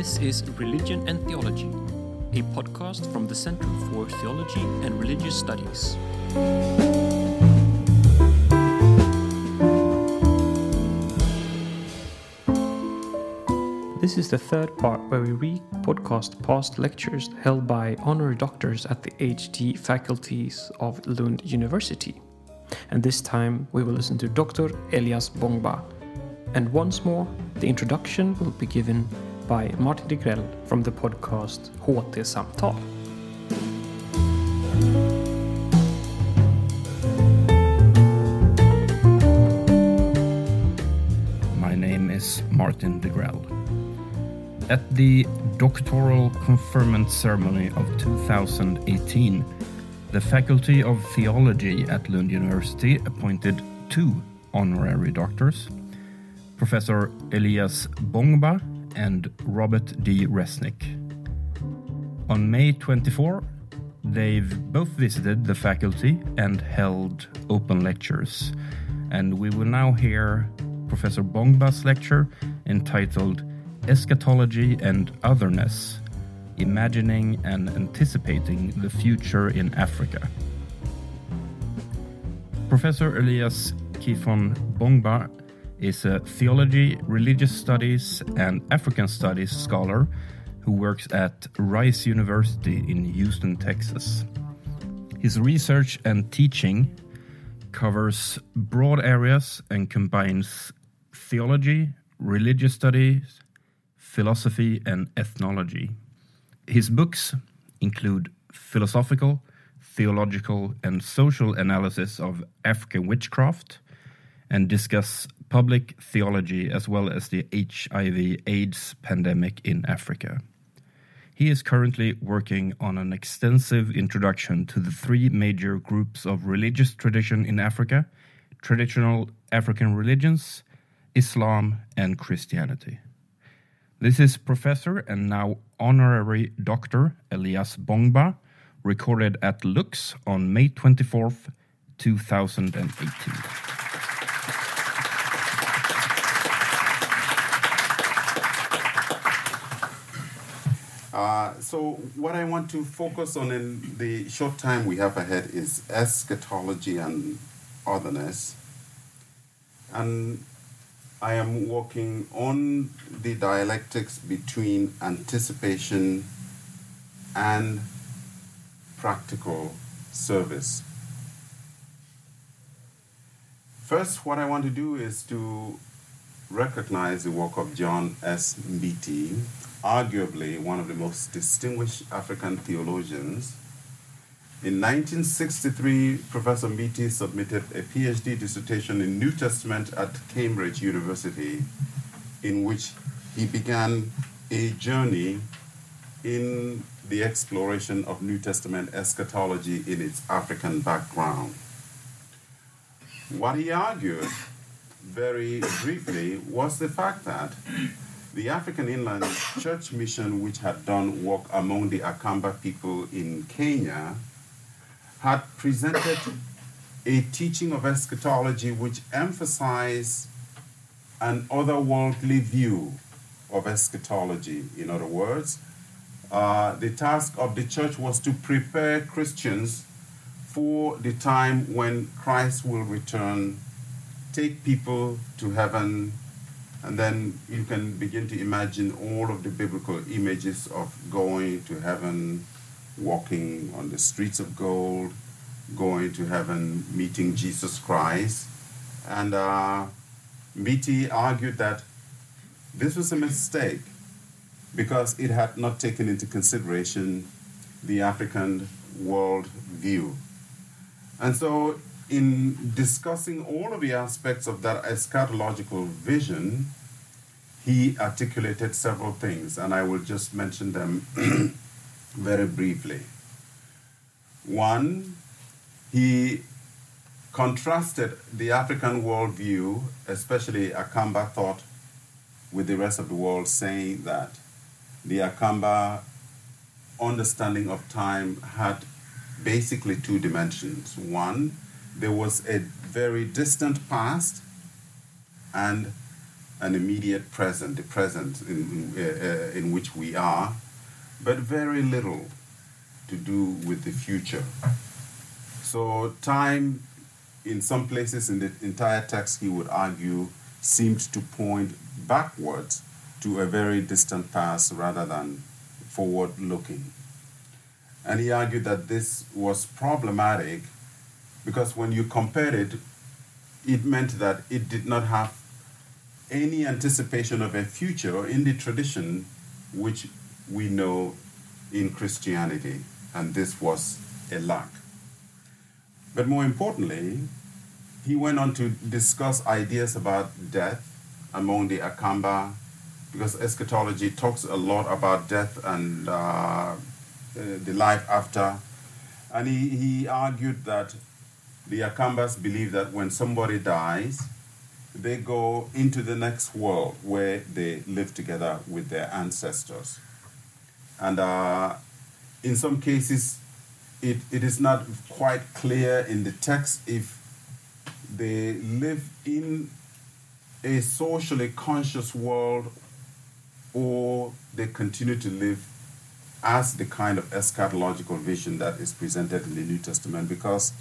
This is Religion and Theology, a podcast from the Center for Theology and Religious Studies. This is the third part where we re-podcast past lectures held by honorary doctors at the HT faculties of Lund University. And this time we will listen to Dr. Elias Bongmba. And once more, the introduction will be given by Martin de Grell from the podcast HT Samtal. My name is Martin de Grell. At the doctoral conferment ceremony of 2018, the Faculty of Theology at Lund University appointed two honorary doctors, Professor Elias Bongmba and Robert D. Resnick. On May 24, they've both visited the faculty and held open lectures. And we will now hear Professor Bongmba's lecture entitled Eschatology and Otherness Imagining and Anticipating the Future in Africa. Professor Elias Kifon Bongmba is a theology, religious studies, and African studies scholar who works at Rice University in Houston, Texas. His research and teaching covers broad areas and combines theology, religious studies, philosophy, and ethnology. His books include philosophical, theological, and social analysis of African witchcraft and discuss public theology as well as the HIV AIDS pandemic in Africa. He is currently working on an extensive introduction to the three major groups of religious tradition in Africa traditional African religions, Islam, and Christianity. This is Professor and now Honorary Doctor Elias Bongmba, recorded at Lux on May 24th, 2018. Uh, so, what I want to focus on in the short time we have ahead is eschatology and otherness. And I am working on the dialectics between anticipation and practical service. First, what I want to do is to recognize the work of John S. Mbiti, arguably one of the most distinguished African theologians. In 1963, Professor Mbiti submitted a PhD dissertation in New Testament at Cambridge University, in which he began a journey in the exploration of New Testament eschatology in its African background. What he argued, very briefly, was the fact that the African Inland Church Mission, which had done work among the Akamba people in Kenya, had presented a teaching of eschatology which emphasized an otherworldly view of eschatology. In other words, uh, the task of the church was to prepare Christians for the time when Christ will return, take people to heaven, and then you can begin to imagine all of the biblical images of going to heaven, walking on the streets of gold, going to heaven, meeting Jesus Christ. And uh, argued that this was a mistake because it had not taken into consideration the African world view. And so, in discussing all of the aspects of that eschatological vision, he articulated several things, and I will just mention them very briefly. One, he contrasted the African worldview, especially Akamba thought, with the rest of the world, saying that the Akamba understanding of time had basically two dimensions. One, there was a very distant past and an immediate present, the present in, uh, in which we are, but very little to do with the future. So, time in some places in the entire text, he would argue, seemed to point backwards to a very distant past rather than forward looking. And he argued that this was problematic because when you compared it, it meant that it did not have any anticipation of a future in the tradition which we know in Christianity, and this was a lack. But more importantly, he went on to discuss ideas about death among the Akamba, because eschatology talks a lot about death and uh, the life after. And he, he argued that the Akambas believe that when somebody dies, they go into the next world where they live together with their ancestors. And uh, in some cases, it, it is not quite clear in the text if they live in a socially conscious world or they continue to live as the kind of eschatological vision that is presented in the New Testament because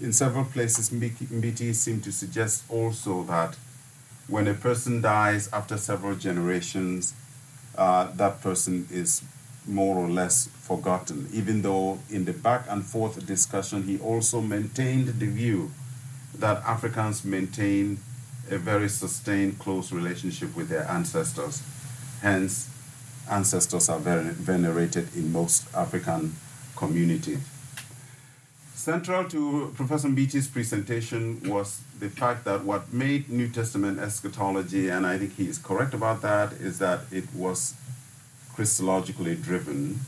in several places Mbiti seem to suggest also that when a person dies after several generations, uh, that person is more or less forgotten, even though in the back and forth discussion he also maintained the view that Africans maintain a very sustained, close relationship with their ancestors. Hence, ancestors are very venerated in most African communities. Central to Professor Mbiti's presentation was the fact that what made New Testament eschatology, and I think he is correct about that, is that it was Christologically driven,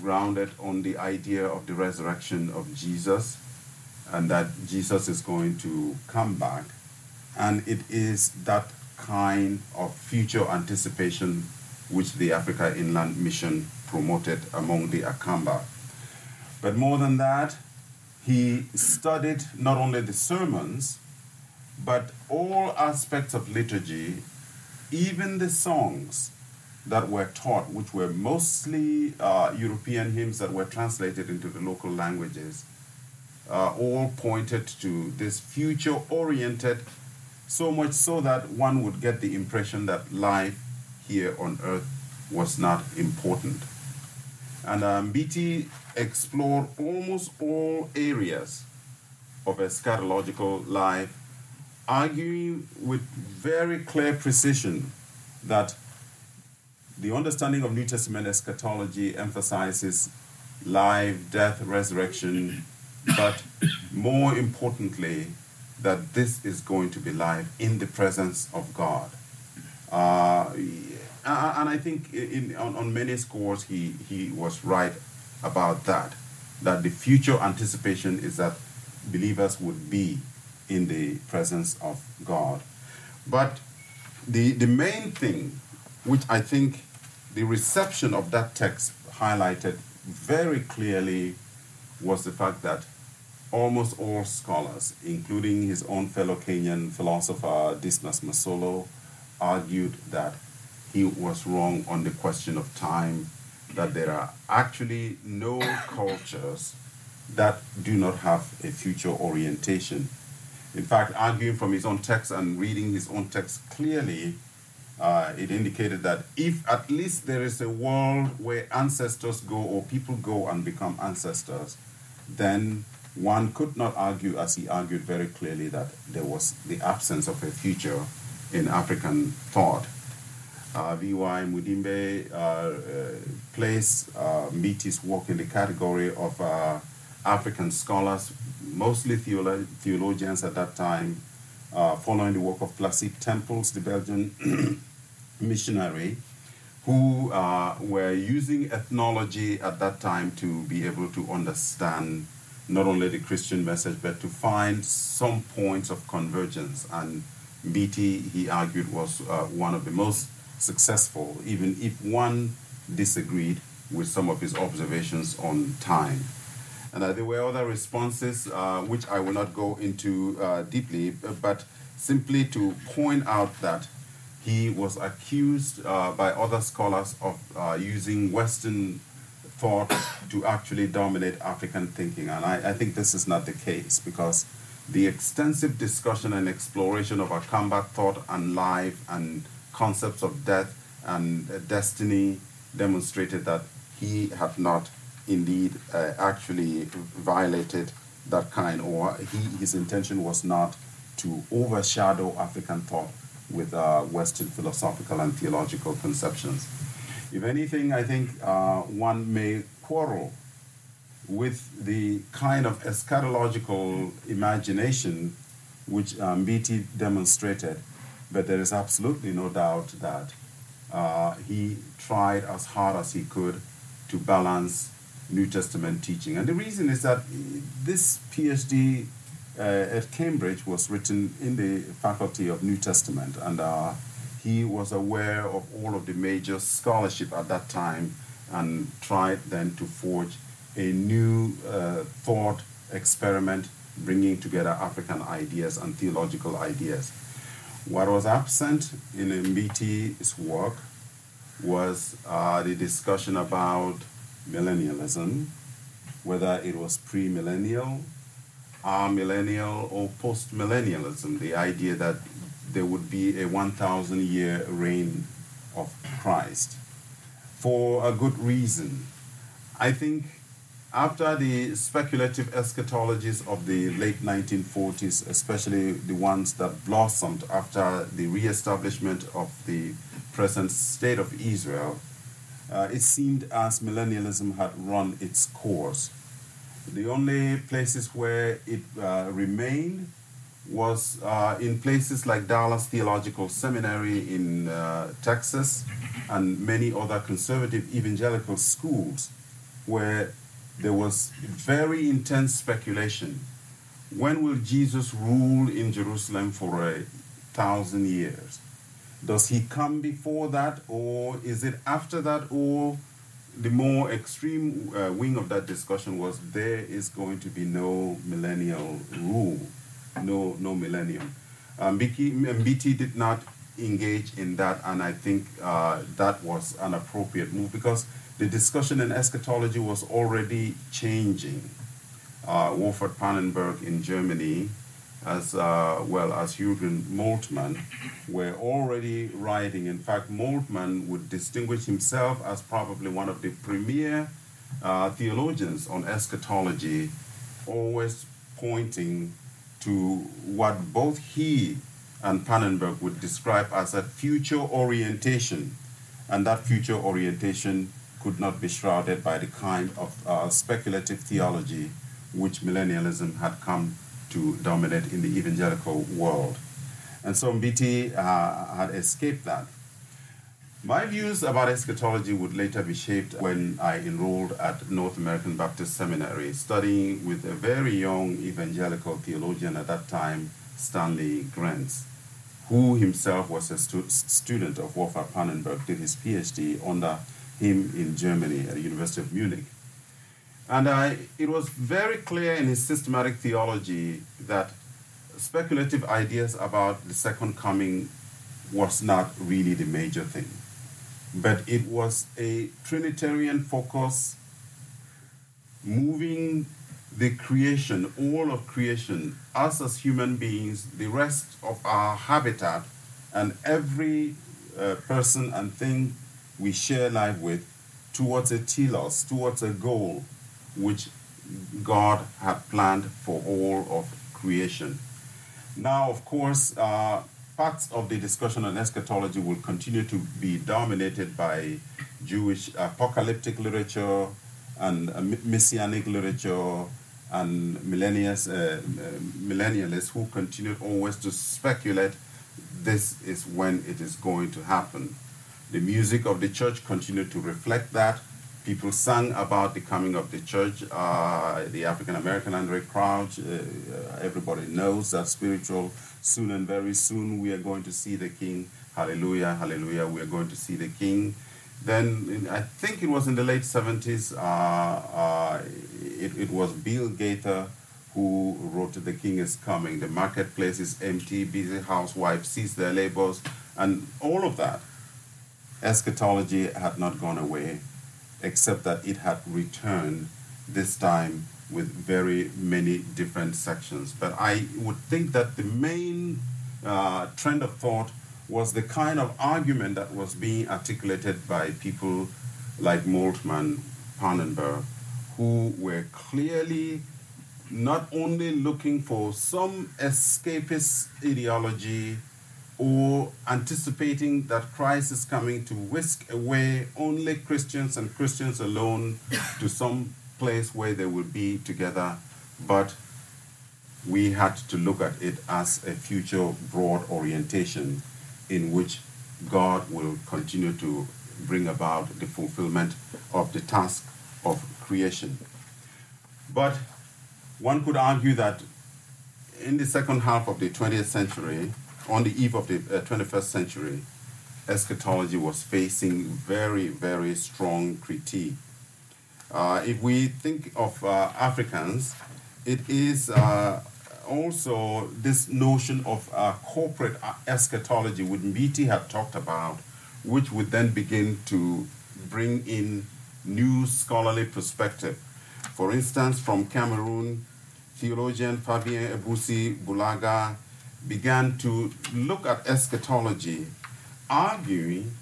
grounded on the idea of the resurrection of Jesus, and that Jesus is going to come back. And it is that kind of future anticipation which the Africa Inland Mission promoted among the Akamba. But more than that, he studied not only the sermons, but all aspects of liturgy, even the songs that were taught, which were mostly uh, European hymns that were translated into the local languages, uh, all pointed to this future oriented, so much so that one would get the impression that life here on earth was not important. And um, Mbiti explored almost all areas of eschatological life, arguing with very clear precision that the understanding of New Testament eschatology emphasizes life, death, resurrection, but more importantly, that this is going to be life in the presence of God. Uh, Uh-huh, and I think in, on, on many scores he, he was right about that, that the future anticipation is that believers would be in the presence of God. But the, the main thing, which I think the reception of that text highlighted very clearly, was the fact that almost all scholars, including his own fellow Kenyan philosopher Dismas Masolo, argued that he was wrong on the question of time, that there are actually no cultures that do not have a future orientation. In fact, arguing from his own text and reading his own text clearly, uh, it indicated that if at least there is a world where ancestors go or people go and become ancestors, then one could not argue, as he argued very clearly, that there was the absence of a future in African thought. Uh, V.Y. Mudimbe uh, uh, placed uh, Mbiti's work in the category of uh, African scholars, mostly theolo- theologians at that time, following the work of Placide Tempels, the Belgian missionary, who were using ethnology at that time to be able to understand not only the Christian message, but to find some points of convergence. And Mbiti, he argued, was uh, one of the most successful, even if one disagreed with some of his observations on time. And uh, there were other responses, uh, which I will not go into uh, deeply, but simply to point out that he was accused uh, by other scholars of uh, using Western thought to actually dominate African thinking. And I, I, think this is not the case because the extensive discussion and exploration of Akamba thought and life and concepts of death and uh, destiny demonstrated that he had not indeed uh, actually violated that kind, or he, his intention was not to overshadow African thought with uh, Western philosophical and theological conceptions. If anything, I think uh, one may quarrel with the kind of eschatological imagination which um, Mbiti demonstrated, but there is absolutely no doubt that uh, he tried as hard as he could to balance New Testament teaching. And the reason is that this PhD uh, at Cambridge was written in the faculty of New Testament, and uh, he was aware of all of the major scholarship at that time and tried then to forge a new uh, thought experiment bringing together African ideas and theological ideas. What was absent in Mbiti's work was uh, the discussion about millennialism, whether it was premillennial, millennial, or postmillennialism, the idea that there would be a 1,000 year reign of Christ. For a good reason. I think after the speculative eschatologies of the late 1940s, especially the ones that blossomed after the re-establishment of the present state of Israel, uh, it seemed as millennialism had run its course. The only places where it uh, remained was uh, in places like Dallas Theological Seminary in uh, Texas and many other conservative evangelical schools where there was very intense speculation. When will Jesus rule in Jerusalem for a thousand years? Does he come before that, or is it after that, or the more extreme uh, wing of that discussion was there is going to be no millennial rule, no no millennium. Um, Mbiti did not engage in that, and I think uh, that was an appropriate move because the discussion in eschatology was already changing. Uh, Wolfhart Pannenberg in Germany, as uh, well as Jürgen Moltmann, were already writing. In fact, Moltmann would distinguish himself as probably one of the premier uh, theologians on eschatology, always pointing to what both he and Pannenberg would describe as a future orientation. And that future orientation could not be shrouded by the kind of uh, speculative theology which millennialism had come to dominate in the evangelical world. And so Mbiti uh, had escaped that. My views about eschatology would later be shaped when I enrolled at North American Baptist Seminary, studying with a very young evangelical theologian at that time, Stanley Grenz, who himself was a stu- student of Wolfhart Pannenberg, did his PhD under him in Germany at the University of Munich. And I, it was very clear in his systematic theology that speculative ideas about the second coming was not really the major thing. But it was a Trinitarian focus moving the creation, all of creation, us as human beings, the rest of our habitat, and every uh, person and thing we share life with towards a telos, towards a goal which God had planned for all of creation. Now, of course, uh, parts of the discussion on eschatology will continue to be dominated by Jewish apocalyptic literature and uh, messianic literature and millennials, uh, uh, millennialists who continue always to speculate this is when it is going to happen. The music of the church continued to reflect that. People sang about the coming of the church. Uh, the African American Andraé Crouch, uh, everybody knows that spiritual. Soon and very soon we are going to see the King. Hallelujah, hallelujah, we are going to see the King. Then I think it was in the late 70s, uh, uh, it, it was Bill Gaither who wrote The King is Coming. The marketplace is empty, busy housewives cease their labors And all of that, eschatology had not gone away, except that it had returned this time with very many different sections. But I would think that the main uh, trend of thought was the kind of argument that was being articulated by people like Moltmann, Pannenberg, who were clearly not only looking for some escapist ideology or anticipating that Christ is coming to whisk away only Christians and Christians alone to some place where they will be together, but we had to look at it as a future broad orientation in which God will continue to bring about the fulfillment of the task of creation. But one could argue that in the second half of the 20th century, on the eve of the uh, 21st century, eschatology was facing very, very strong critique. Uh, if we think of uh, Africans, it is uh, also this notion of uh, corporate eschatology, which Mbiti had talked about, which would then begin to bring in new scholarly perspective. For instance, from Cameroon, theologian Fabien Eboussi Boulaga began to look at eschatology, arguing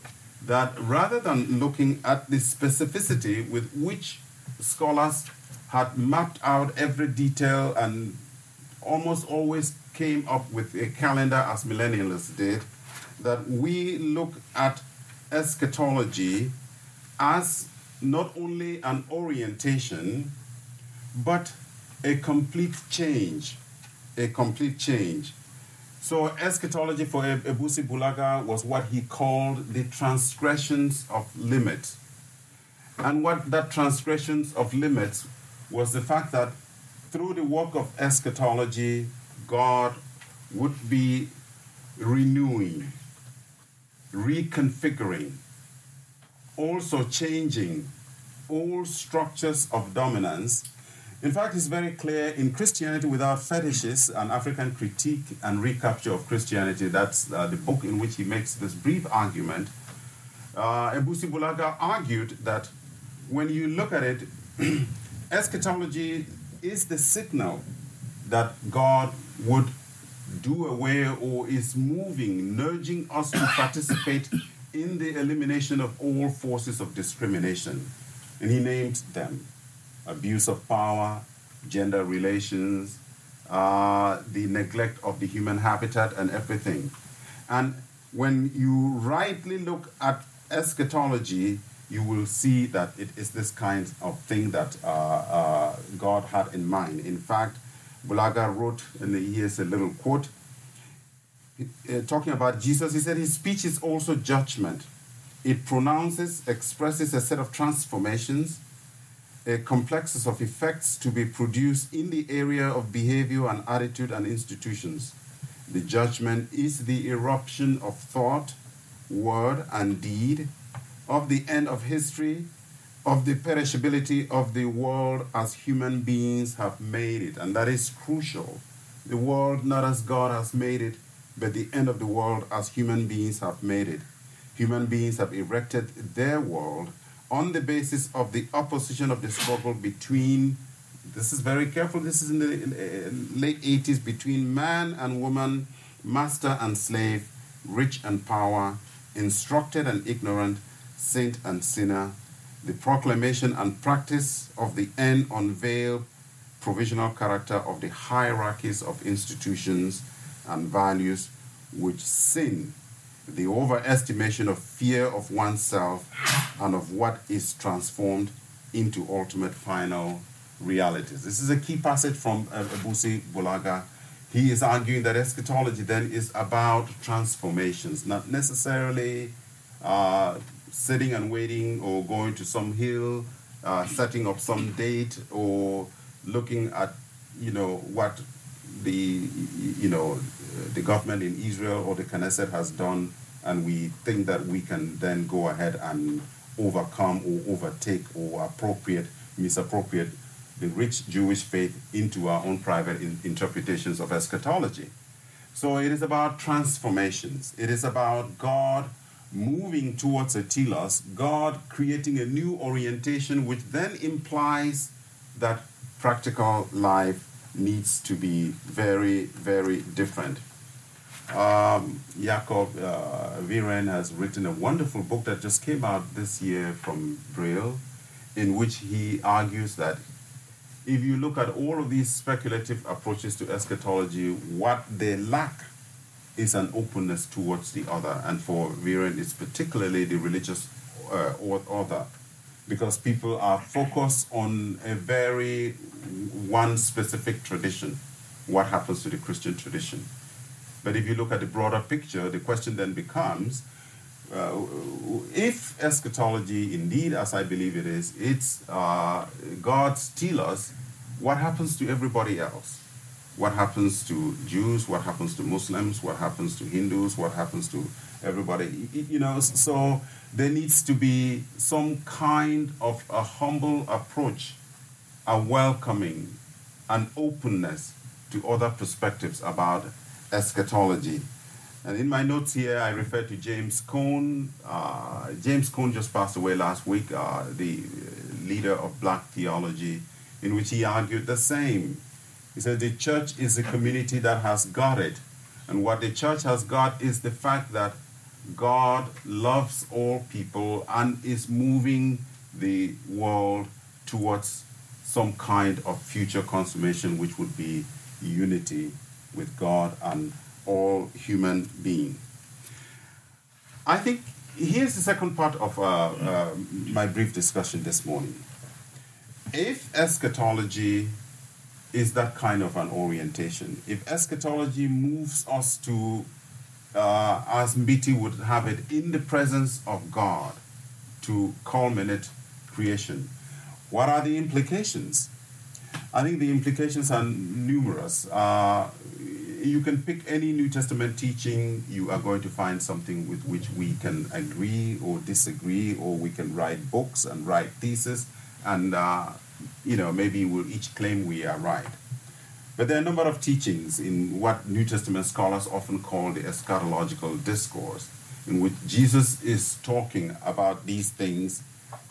that rather than looking at the specificity with which scholars had mapped out every detail and almost always came up with a calendar as millennialists did, that we look at eschatology as not only an orientation, but a complete change. A complete change. So eschatology for Eboussi Boulaga was what he called the transgressions of limits. And what that transgressions of limits was the fact that through the work of eschatology, God would be renewing, reconfiguring, also changing all structures of dominance. In fact, it's very clear in Christianity Without Fetishes, an African critique and recapture of Christianity. That's uh, the book in which he makes this brief argument. Uh, Eboussi Boulaga argued that when you look at it, eschatology is the signal that God would do away or is moving, nudging us to participate in the elimination of all forces of discrimination. And he named them abuse of power, gender relations, uh, the neglect of the human habitat, and everything. And when you rightly look at eschatology, you will see that it is this kind of thing that uh, uh, God had in mind. In fact, Boulaga wrote, and here's a little quote, uh, talking about Jesus. He said, His speech is also judgment. It pronounces, expresses a set of transformations, a complexes of effects to be produced in the area of behavior and attitude and institutions. The judgment is the eruption of thought, word, and deed of the end of history, of the perishability of the world as human beings have made it. And that is crucial. The world not as God has made it, but the end of the world as human beings have made it. Human beings have erected their world on the basis of the opposition of the struggle between, this is very careful, this is in the, in late 80s, between man and woman, master and slave, rich and power, instructed and ignorant, saint and sinner, the proclamation and practice of the end unveiled provisional character of the hierarchies of institutions and values which sin, the overestimation of fear of oneself and of what is transformed into ultimate final realities. This is a key passage from uh, Eboussi Boulaga. He is arguing that eschatology then is about transformations, not necessarily uh, sitting and waiting or going to some hill, uh, setting up some date or looking at, you know, what the, you know, the government in Israel or the Knesset has done, and we think that we can then go ahead and overcome or overtake or appropriate, misappropriate the rich Jewish faith into our own private in- interpretations of eschatology. So it is about transformations. It is about God moving towards a telos, God creating a new orientation, which then implies that practical life needs to be very, very different. Um, Jakob uh, Wirén has written a wonderful book that just came out this year from Brill, in which he argues that if you look at all of these speculative approaches to eschatology, what they lack is an openness towards the other. And for Wirén, it's particularly the religious uh, other, because people are focused on a very one specific tradition. What happens to the Christian tradition? But if you look at the broader picture, the question then becomes uh, if eschatology, indeed, as I believe it is, it's uh, God's telos, what happens to everybody else? What happens to Jews? What happens to Muslims? What happens to Hindus? What happens to everybody? You know, so there needs to be some kind of a humble approach, a welcoming, an openness to other perspectives about eschatology. And in my notes here, I refer to James Cone. Uh, James Cone just passed away last week, uh, the leader of black theology, in which he argued the same. He said the church is a community that has got it. And what the church has got is the fact that God loves all people and is moving the world towards some kind of future consummation, which would be unity with God and all human being. I think here's the second part of uh, uh, my brief discussion this morning. If eschatology is that kind of an orientation, if eschatology moves us to, uh, as Mbiti would have it, in the presence of God to culminate creation, what are the implications? I think the implications are numerous. Uh, you can pick any New Testament teaching, you are going to find something with which we can agree or disagree, or we can write books and write theses, and uh, you know maybe we'll each claim we are right. But there are a number of teachings in what New Testament scholars often call the eschatological discourse, in which Jesus is talking about these things.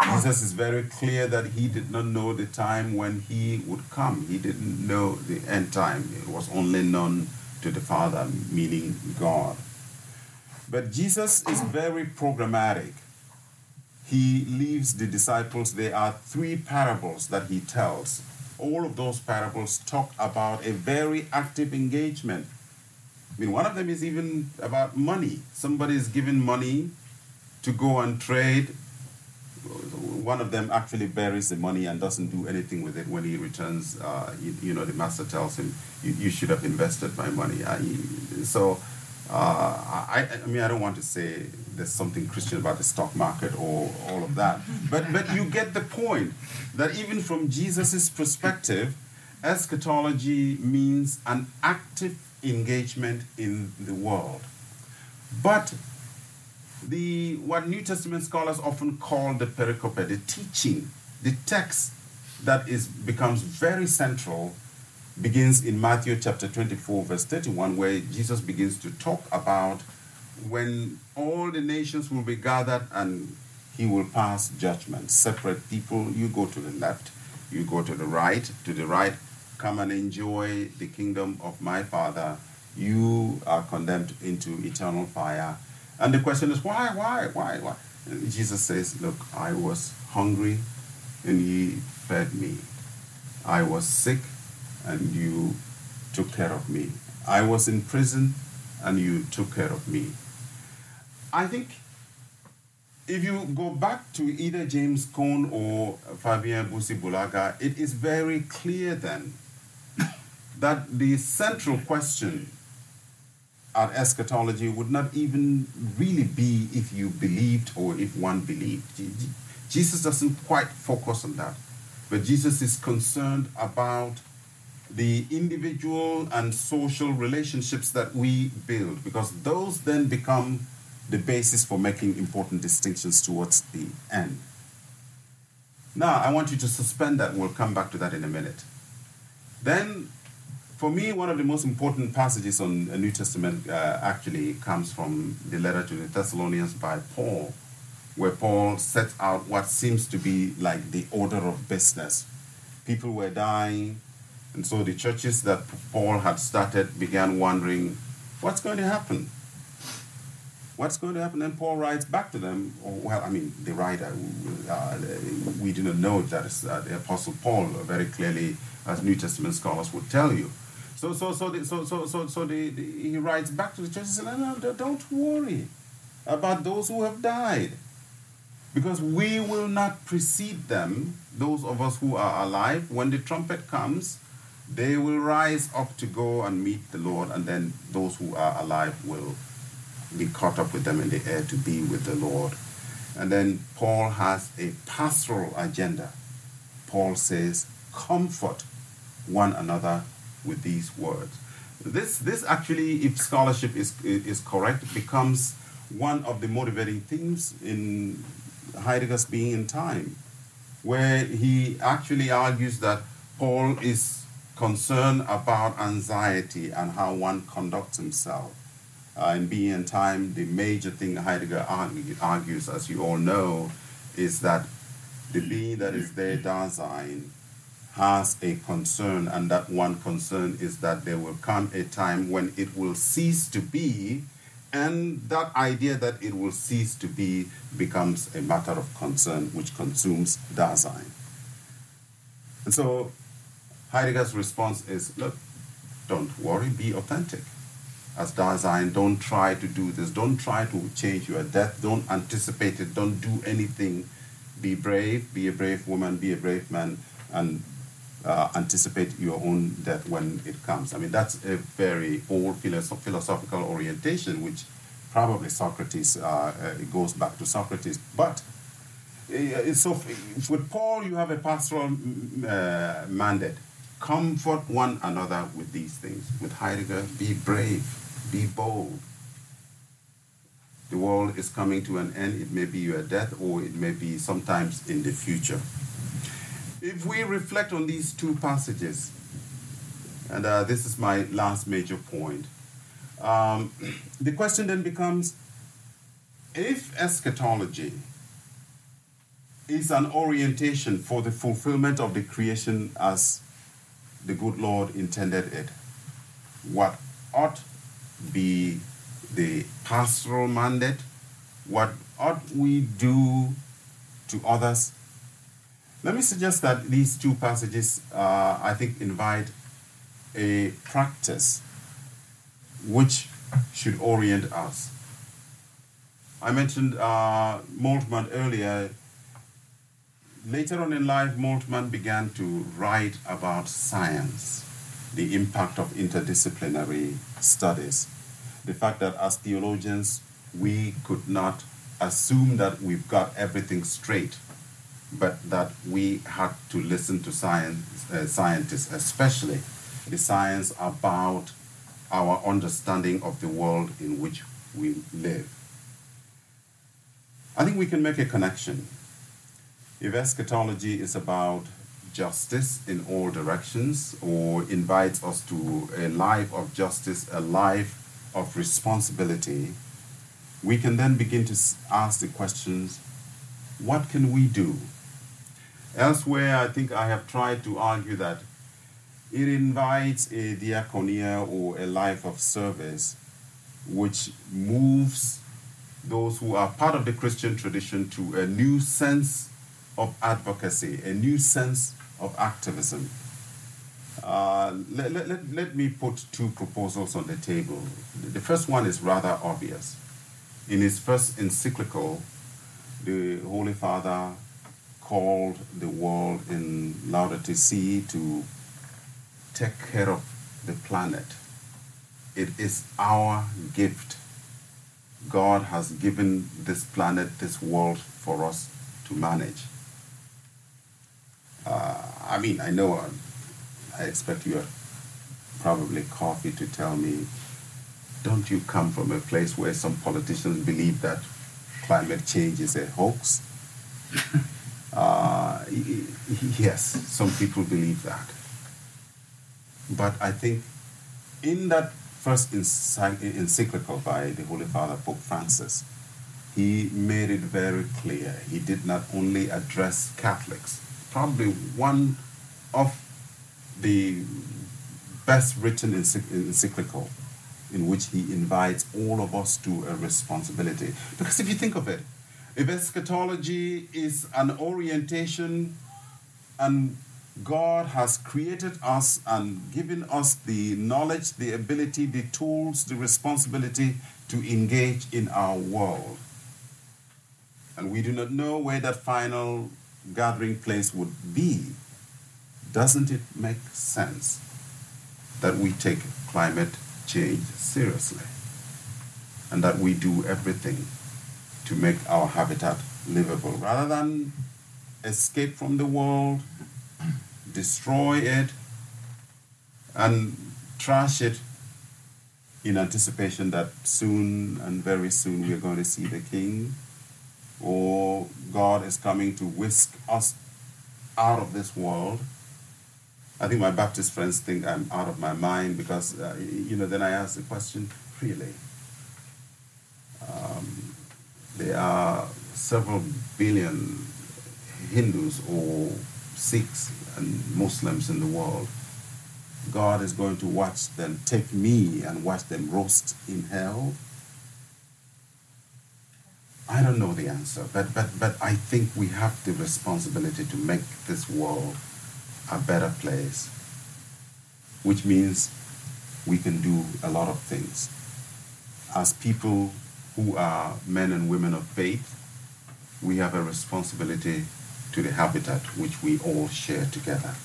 Jesus is very clear that he did not know the time when he would come. He didn't know the end time. It was only known to the Father, meaning God. But Jesus is very programmatic. He leaves the disciples, there are three parables that he tells. All of those parables talk about a very active engagement. I mean, one of them is even about money. Somebody is given money to go and trade one of them actually buries the money and doesn't do anything with it when he returns. Uh, you, you, know, the master tells him, "You, you should have invested my money." I, so, uh, I, I mean, I don't want to say there's something Christian about the stock market or all of that, but but you get the point that even from Jesus's perspective, eschatology means an active engagement in the world, but the what New Testament scholars often call the pericope, the teaching, the text that is becomes very central begins in Matthew chapter 24 verse 31 where Jesus begins to talk about when all the nations will be gathered and he will pass judgment separate people you go to the left you go to the right to the right come and enjoy the kingdom of my father you are condemned into eternal fire and the question is, why, why, why, why? And Jesus says, Look, I was hungry and ye fed me. I was sick and you took care of me. I was in prison and you took care of me. I think if you go back to either James Cone or Fabien Busi Boulaga, it is very clear then that the central question at eschatology would not even really be if you believed or if one believed. Jesus doesn't quite focus on that, but Jesus is concerned about the individual and social relationships that we build because those then become the basis for making important distinctions towards the end. Now, I want you to suspend that. We'll come back to that in a minute. Then for me, one of the most important passages on the New Testament uh, actually comes from the letter to the Thessalonians by Paul, where Paul sets out what seems to be like the order of business. People were dying, and so the churches that Paul had started began wondering, what's going to happen? What's going to happen? And Paul writes back to them, well, I mean, the writer, uh, we do not know that uh, the Apostle Paul very clearly, as New Testament scholars would tell you. So, so, so, the, so, so, so, so the, the, he writes back to the church and says, no, no, don't worry about those who have died. Because we will not precede them, those of us who are alive. When the trumpet comes, they will rise up to go and meet the Lord, and then those who are alive will be caught up with them in the air to be with the Lord. And then Paul has a pastoral agenda. Paul says, Comfort one another with these words. This, this actually, if scholarship is, is correct, becomes one of the motivating themes in Heidegger's Being in Time, where he actually argues that Paul is concerned about anxiety and how one conducts himself. Uh, in Being in Time, the major thing Heidegger argues, as you all know, is that the being that is there, Dasein, has a concern, and that one concern is that there will come a time when it will cease to be, and that idea that it will cease to be becomes a matter of concern which consumes Dasein. And so Heidegger's response is look, don't worry, be authentic. As Dasein, don't try to do this, don't try to change your death, don't anticipate it, don't do anything. Be brave, be a brave woman, be a brave man, and uh, anticipate your own death when it comes. I mean, that's a very old philosophical orientation, which probably Socrates uh, uh, goes back to Socrates. But uh, so with Paul, you have a pastoral uh, mandate. Comfort one another with these things. With Heidegger, be brave, be bold. The world is coming to an end. It may be your death, or it may be sometimes in the future if we reflect on these two passages, and uh, this is my last major point, um, the question then becomes if eschatology is an orientation for the fulfillment of the creation as the good Lord intended it, what ought be the pastoral mandate? What ought we do to others let me suggest that these two passages, uh, I think, invite a practice which should orient us. I mentioned uh, earlier. Later on in life, Moltmann began to write about science, the impact of interdisciplinary studies, the fact that as theologians, we could not assume that we've got everything straight but that we had to listen to science, uh, scientists, especially the science about our understanding of the world in which we live. I think we can make a connection. If eschatology is about justice in all directions or invites us to a life of justice, a life of responsibility, we can then begin to ask the questions what can we do? Elsewhere, I think I have tried to argue that it invites a diaconia or a life of service which moves those who are part of the Christian tradition to a new sense of advocacy, a new sense of activism. Uh, let, let, let me put two proposals on the table. The first one is rather obvious. In his first encyclical, the Holy Father called the world in Laudato Si to take care of the planet. It is our gift. God has given this planet, this world for us to manage. Uh, I mean, I know uh, I expect you are probably coffee to tell me, don't you come from a place where some politicians believe that climate change is a hoax? Uh, yes, some people believe that. But I think in that first encyclical by the Holy Father, Pope Francis, he made it very clear he did not only address Catholics, probably one of the best written encyclical in which he invites all of us to a responsibility. Because if you think of it, if eschatology is an orientation and God has created us and given us the knowledge, the ability, the tools, the responsibility to engage in our world. And we do not know where that final gathering place would be. Doesn't it make sense that we take climate change seriously and that we do everything to make our habitat livable rather than escape from the world, destroy it, and trash it in anticipation that soon and very soon we're going to see the King or God is coming to whisk us out of this world. I think my Baptist friends think I'm out of my mind because, uh, you know, then I ask the question, really? Um, there are several billion Hindus or Sikhs and Muslims in the world. God is going to watch them take me and watch them roast in hell. I don't know the answer, but, but, but I think we have the responsibility to make this world a better place, which means we can do a lot of things. As people who are men and women of faith, we have a responsibility to the habitat which we all share together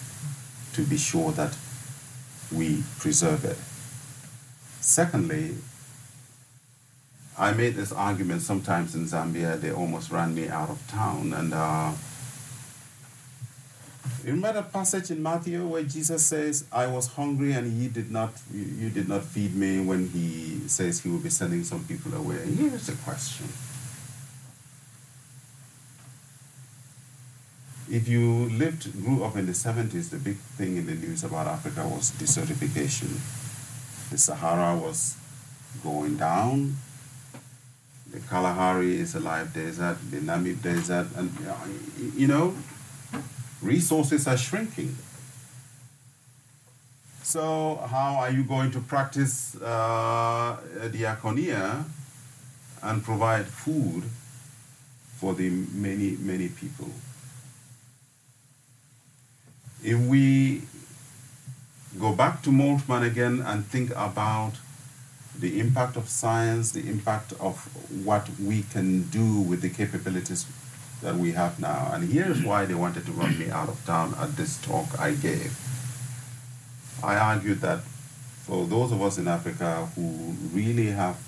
to be sure that we preserve it. Secondly, I made this argument sometimes in Zambia, they almost ran me out of town. And uh, you remember that passage in Matthew where Jesus says, I was hungry and ye did not, you, you did not feed me when he says he will be sending some people away? Here's the question. If you lived, grew up in the 70s, the big thing in the news about Africa was desertification. The Sahara was going down. The Kalahari is a live desert, the Namib Desert, and you know, resources are shrinking. So, how are you going to practice uh, diaconia and provide food for the many, many people? If we go back to Moltmann again and think about the impact of science, the impact of what we can do with the capabilities that we have now. And here's why they wanted to run me out of town at this talk I gave. I argued that for those of us in Africa who really have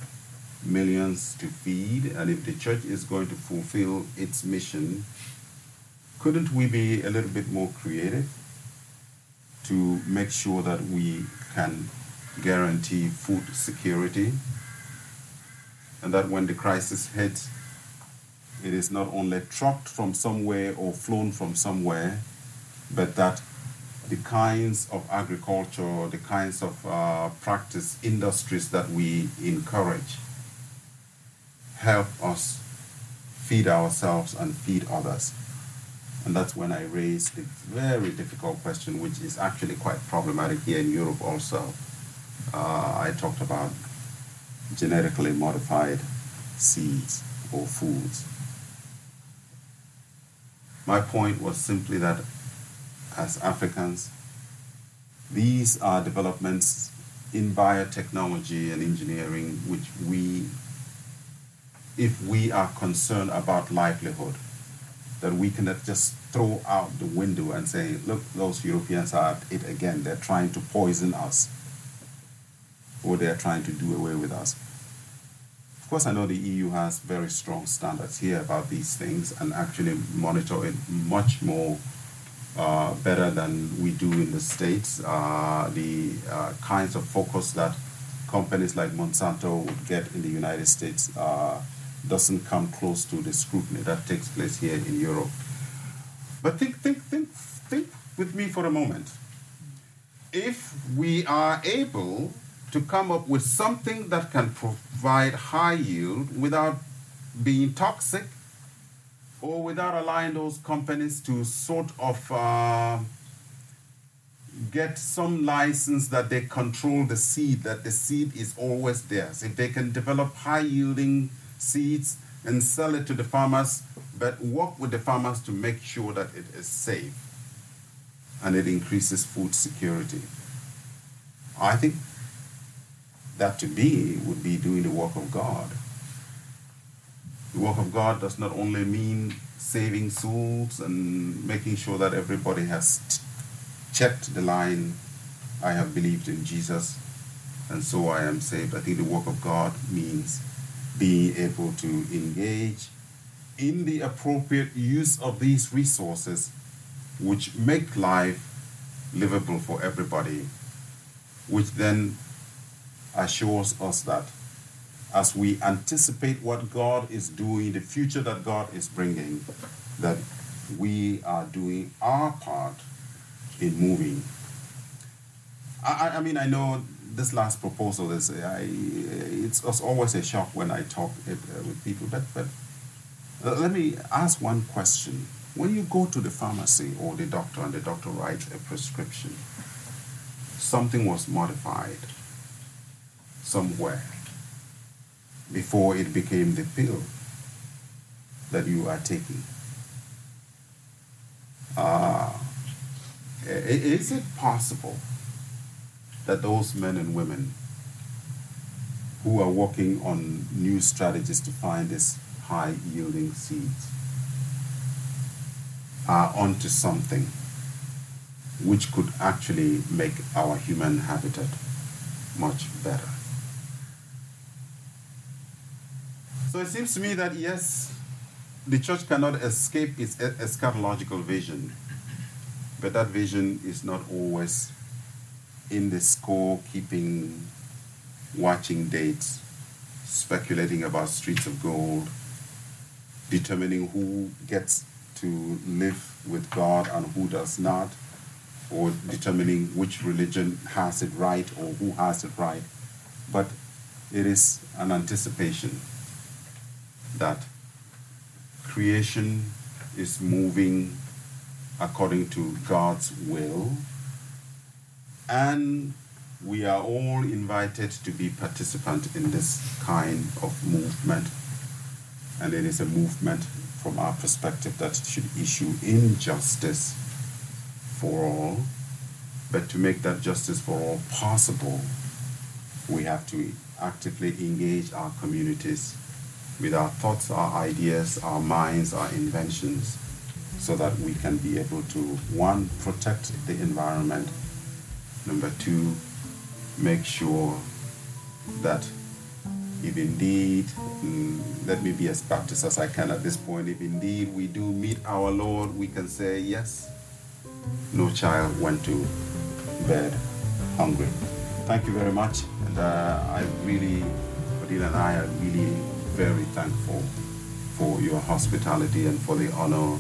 millions to feed, and if the church is going to fulfill its mission, couldn't we be a little bit more creative to make sure that we can guarantee food security and that when the crisis hits, it is not only trucked from somewhere or flown from somewhere, but that the kinds of agriculture, the kinds of uh, practice industries that we encourage help us feed ourselves and feed others. And that's when I raised the very difficult question, which is actually quite problematic here in Europe also. Uh, I talked about genetically modified seeds or foods. My point was simply that as Africans, these are developments in biotechnology and engineering which we, if we are concerned about livelihood, that we cannot just throw out the window and say, look, those Europeans are at it again. They're trying to poison us or they're trying to do away with us. Of course, I know the EU has very strong standards here about these things and actually monitor it much more uh, better than we do in the States. Uh, the uh, kinds of focus that companies like Monsanto would get in the United States uh, doesn't come close to the scrutiny that takes place here in Europe. But think, think, think, think with me for a moment. If we are able to come up with something that can provide high yield without being toxic or without allowing those companies to sort of uh, get some license that they control the seed, that the seed is always theirs. If they can develop high yielding seeds and sell it to the farmers, but work with the farmers to make sure that it is safe and it increases food security. I think that to me would be doing the work of God. The work of God does not only mean saving souls and making sure that everybody has t- checked the line, I have believed in Jesus, and so I am saved. I think the work of God means being able to engage in the appropriate use of these resources which make life livable for everybody, which then assures us that as we anticipate what God is doing, the future that God is bringing, that we are doing our part in moving. I, I mean, I know this last proposal is, I, it's, it's always a shock when I talk uh, with people, but, but uh, let me ask one question. When you go to the pharmacy or the doctor and the doctor writes a prescription, something was modified somewhere before it became the pill that you are taking. Uh, is it possible that those men and women who are working on new strategies to find these high yielding seeds are onto something which could actually make our human habitat much better? So it seems to me that yes, the church cannot escape its eschatological vision, but that vision is not always in the score keeping, watching dates, speculating about streets of gold, determining who gets to live with God and who does not, or determining which religion has it right or who has it right. But it is an anticipation that creation is moving according to God's will, and we are all invited to be participant in this kind of movement. And it is a movement from our perspective that should issue injustice for all. But to make that justice for all possible, we have to actively engage our communities with our thoughts, our ideas, our minds, our inventions, so that we can be able to, one, protect the environment, number two, make sure that if indeed, mm, let me be as Baptist as I can at this point, if indeed we do meet our Lord, we can say, yes, no child went to bed hungry. Thank you very much. And uh, I really, Fadil and I are really very thankful for your hospitality and for the honor.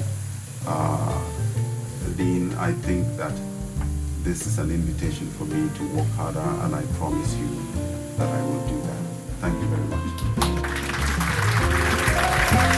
Uh, Dean, I think that this is an invitation for me to work harder, and I promise you that I will do that. Thank you very much.